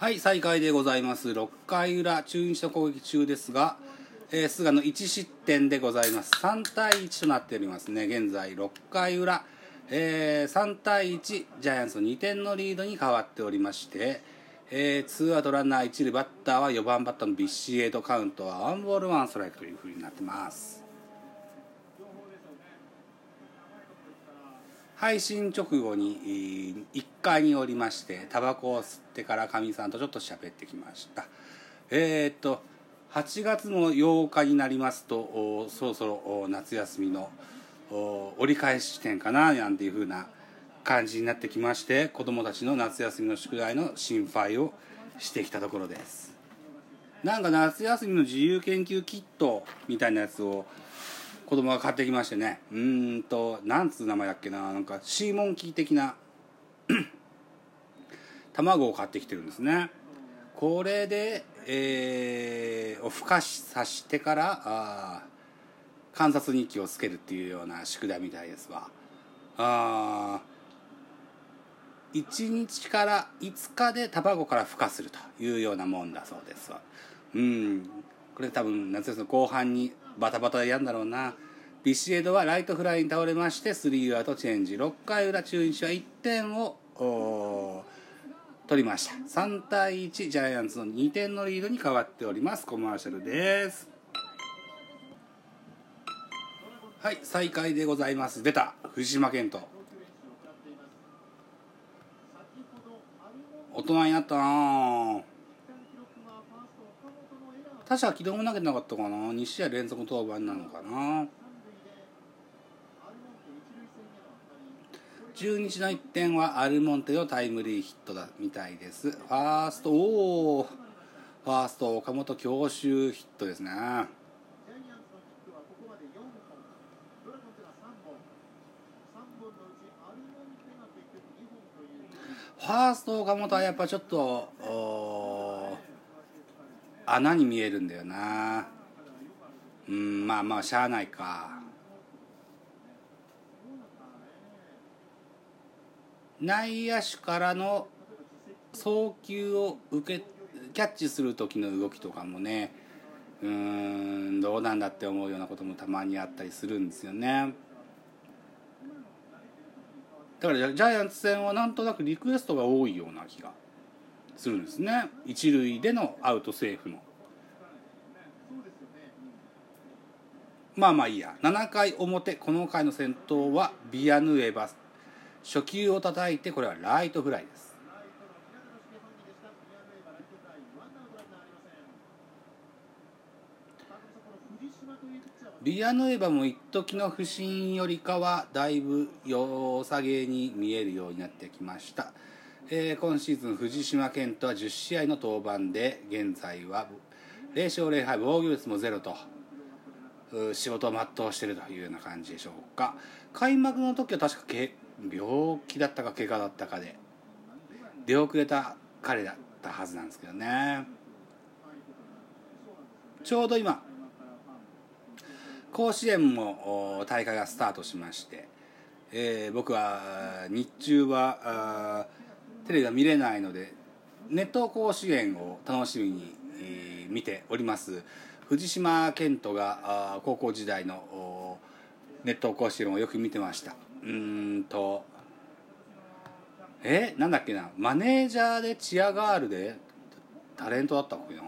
はい再開でございます。6回裏中日の攻撃中ですが、えー、菅野1失点でございます。3対1となっておりますね現在。6回裏、えー、3対1ジャイアンツの2点のリードに変わっておりましてえー、ツーアウトランナー一塁バッターは4番バッターのビッシエイトカウントはワンボールワンストライクというふうになってます。配信直後に1階におりましてタバコを吸ってからかみさんとちょっと喋ってきました。えー、っと8月の8日になりますとそろそろ夏休みの折り返し地点かななんていうふうな感じになってきまして子どもたちの夏休みの宿題の心配をしてきたところです。なんか夏休みの自由研究キットみたいなやつを子供が買ってきましてね。うんとなんつう名前だっけな。なんかシーモンキー的な 卵を買ってきてるんですね。これで、えー、を孵化させてからあ観察日記をつけるっていうような宿題みたいですわ。あ1日から5日で卵から孵化するというようなもんだそうですわ。うん。これ多分夏休みの後半にバタバタやんだろうな。ビシエドはライトフライに倒れましてスリーアウトチェンジ。6回裏中日は1点を取りました。3対1ジャイアンツの2点のリードに変わっております。コマーシャルです。はい再開でございます。出た。藤島健人。大人になったな確か昨日も投げてなかったかな？2試合連続登板なのかな？中日の1点はアルモンテのタイムリーヒットだみたいです。ファーストおおファースト岡本強襲ヒットですね。ファースト岡本はやっぱちょっと穴に見えるんだよな。うんまあまあしゃあないか。内野手からの送球を受けキャッチする時の動きとかもねうんどうなんだって思うようなこともたまにあったりするんですよね。だからジャイアンツ戦はなんとなくリクエストが多いような気が。するんですね。一塁でのアウトセーフのまあまあいいや。7回表この回の先頭はビアヌエバ。初球を叩いてこれはライトフライです。ビアヌエバも一時の不振よりかはだいぶ良さげに見えるようになってきました、えー、今シーズン藤島健人は10試合の登板で現在は0勝0敗防御率もゼロと仕事を全うしているというような感じでしょうか。開幕の時は確かけ病気だったか怪我だったかで出遅れた彼だったはずなんですけどね。ちょうど今甲子園も大会がスタートしまして、えー、僕は日中はあテレビが見れないのでネット甲子園を楽しみに、えー、見ております。藤島健人が高校時代のネット甲子園をよく見てました。うんとえなんだっけな。マネージャーでチアガールでタレントだったっけな。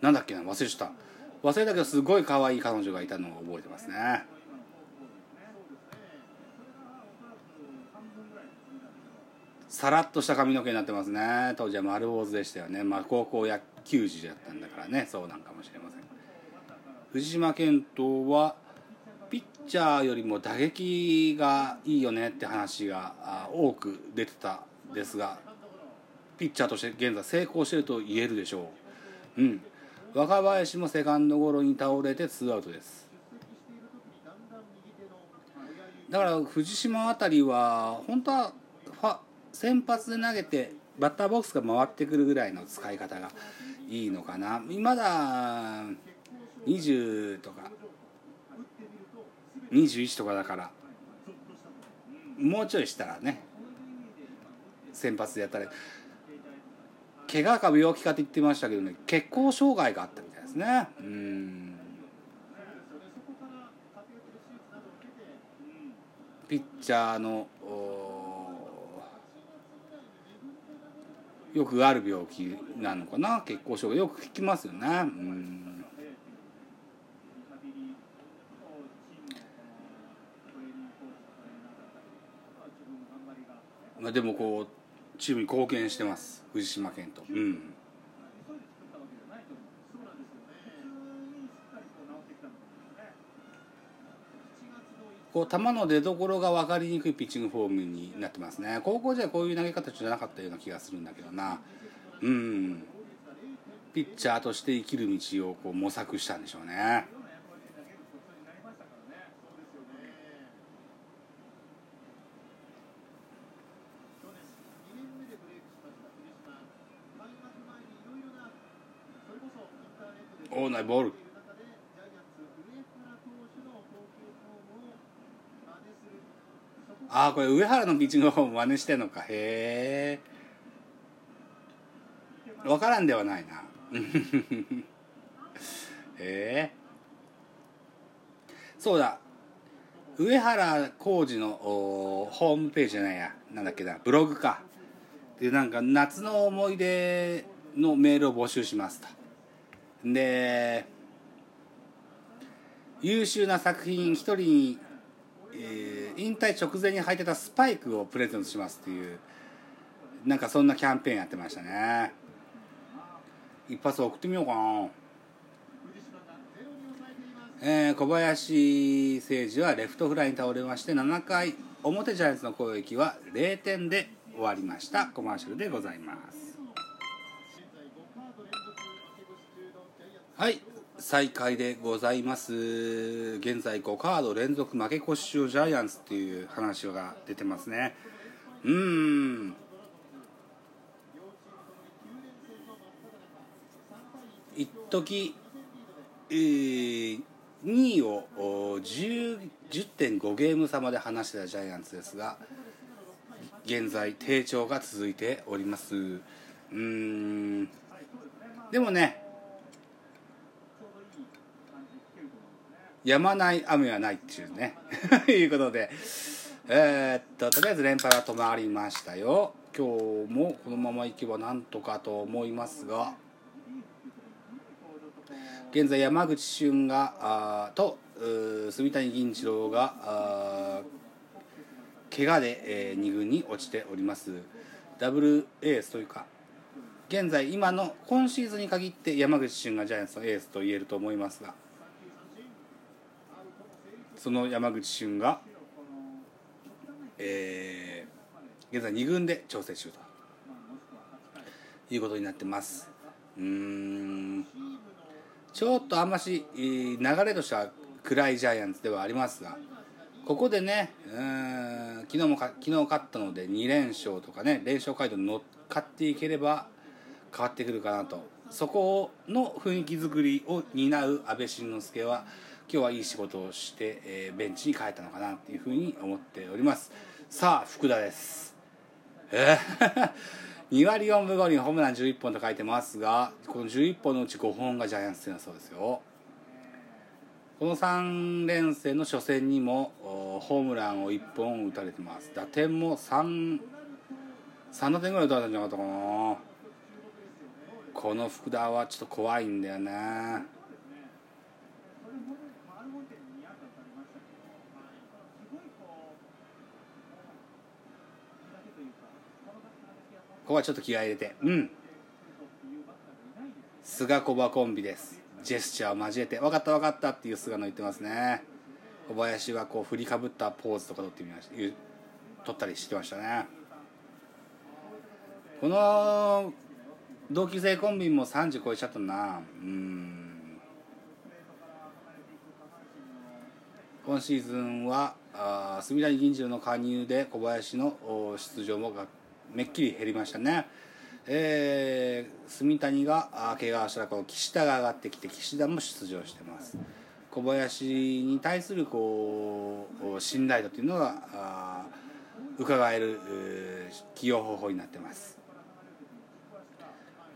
なんだっけな。忘れちゃった。忘れたけどすごい可愛い彼女がいたのを覚えてますね。さらっとした髪の毛になってますね。当時は丸坊主でしたよね、まあ、高校野球児だったんだからね。そうなんかもしれません。藤島健人はピッチャーよりも打撃がいいよねって話が多く出てたですがピッチャーとして現在成功していると言えるでしょう。うん。若林もセカンドゴロに倒れてツーアウトです。だから藤島辺りは本当は先発で投げてバッターボックスが回ってくるぐらいの使い方がいいのかな。まだ20とか21とかだからもうちょいしたらね先発でやったら怪我か病気かって言ってましたけどね血行障害があったみたいですね。ピッチャーのよくある病気なのかな？血行障害よく聞きますよね。うん。まあでもこうチームに貢献してます。藤島健人。うん。こう球の出所が分かりにくいピッチングフォームになってますね。高校時代こういう投げ方じゃなかったような気がするんだけどな。うん。ピッチャーとして生きる道をこう模索したんでしょうね。おーナイボールああこれ上原のピッチングフォーム真似してんのか。へえ。分からんではないな。へえ。そうだ。上原浩二のホームページじゃないや。なんだっけな。ブログか。でなんか夏の思い出のメールを募集しますと。で優秀な作品一人に、えー、引退直前に履いてたスパイクをプレゼントしますっていうなんかそんなキャンペーンやってましたね。一発送ってみようかな。えー、小林誠司はレフトフライに倒れまして7回表ジャイアンツの攻撃は0点で終わりました。コマーシャルでございます。はい。再開でございます。現在5カード連続負け越し中ジャイアンツっていう話が出てますね。うん。一時えー、2位を10 10.5ゲーム差まで離してたジャイアンツですが現在低調が続いております。うん。でもね止まない雨はないっていうね。いうことで。えー、っととりあえず連敗は止まりましたよ。今日もこのままいけばなんとかと思いますが。現在山口俊があと住谷銀次郎があ怪我で、えー、2軍に落ちております。ダブルエースというか現在今の今シーズンに限って山口俊がジャイアンツのエースと言えると思いますが。その山口俊が、えー、現在2軍で調整中ということになってます。うん。ちょっとあんまし流れとしては暗いジャイアンツではありますがここでねうん昨日も昨日勝ったので2連勝とかね連勝街道に乗っかっていければ変わってくるかなと。そこの雰囲気作りを担う阿部慎之助は今日はいい仕事をして、えー、ベンチに帰ったのかなっていうふうに思っております。さあ福田です。え？ー2割4分5厘ホームラン11本と書いてますがこの11本のうち5本がジャイアンツ戦だそうですよ。この3連戦の初戦にもホームランを1本打たれてます。打点も 3, 3打点ぐらい打たれたんじゃなかったかな。この福田はちょっと怖いんだよねここはちょっと気合い入れて。うん。菅小葉コンビです。ジェスチャーを交えて。分かった分かったっていう菅野言ってますね。小林はこう振りかぶったポーズとか撮ってみました撮ったりしてましたね。この同級生コンビも30超えちゃったな。うん。今シーズンはあ住谷銀次郎の加入で小林の出場もめっきり減りましたね。えー、住谷が怪我をしたらこう岸田が上がってきて岸田も出場してます。小林に対するこう信頼度というのが伺える起用方法になってます。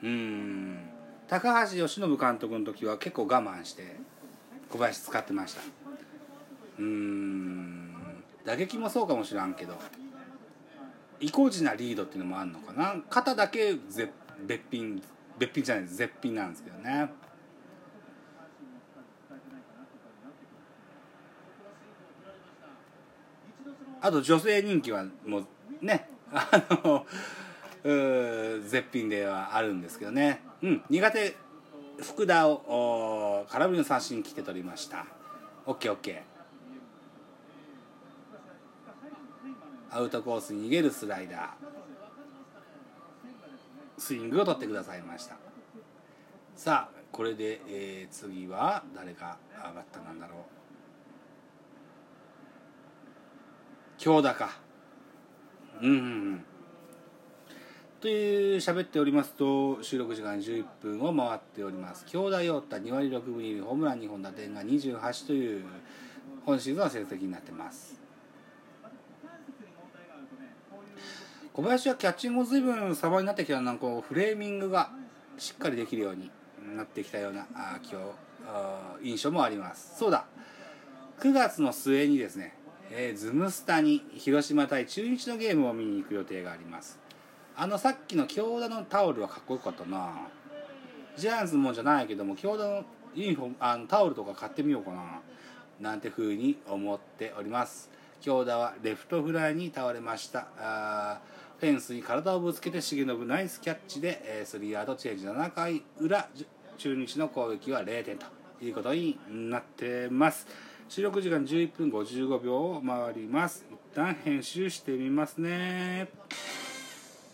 うん。高橋由伸監督の時は結構我慢して小林使ってました。うん。打撃もそうかもしらんけど。意固地なリードっていうのもあるのかな？肩だけぜ別品別品じゃない絶品なんですけどね。あと女性人気はもうねあの絶品ではあるんですけどね。うん苦手福田を空振りの三振切って取りました。OKOK アウトコースに逃げるスライダー。スイングを取ってくださいました。さあこれで、えー、次は誰がバッターなんだろう。京田かうんうんうん。という喋っておりますと収録時間11分を回っております。京田陽太2割6分2厘ホームラン2本打点が28という今シーズンの成績になってます。小林はキャッチングも随分サバになってきたなんかフレーミングがしっかりできるようになってきたようなあ今日印象もあります。そうだ。9月の末にですね、えー、ズムスタに広島対中日のゲームを見に行く予定があります。あのさっきの京田のタオルはかっこよかったな。ジャイアンツもんじゃないけども京田のユニフォームあのタオルとか買ってみようかな。なんてふうに思っております。京田はレフトフライに倒れました。あフェンスに体をぶつけて重信ナイスキャッチで、えー、スリーアウトチェンジ7回裏中日の攻撃は0点ということになってます。収録時間11分55秒を回ります。一旦編集してみますね。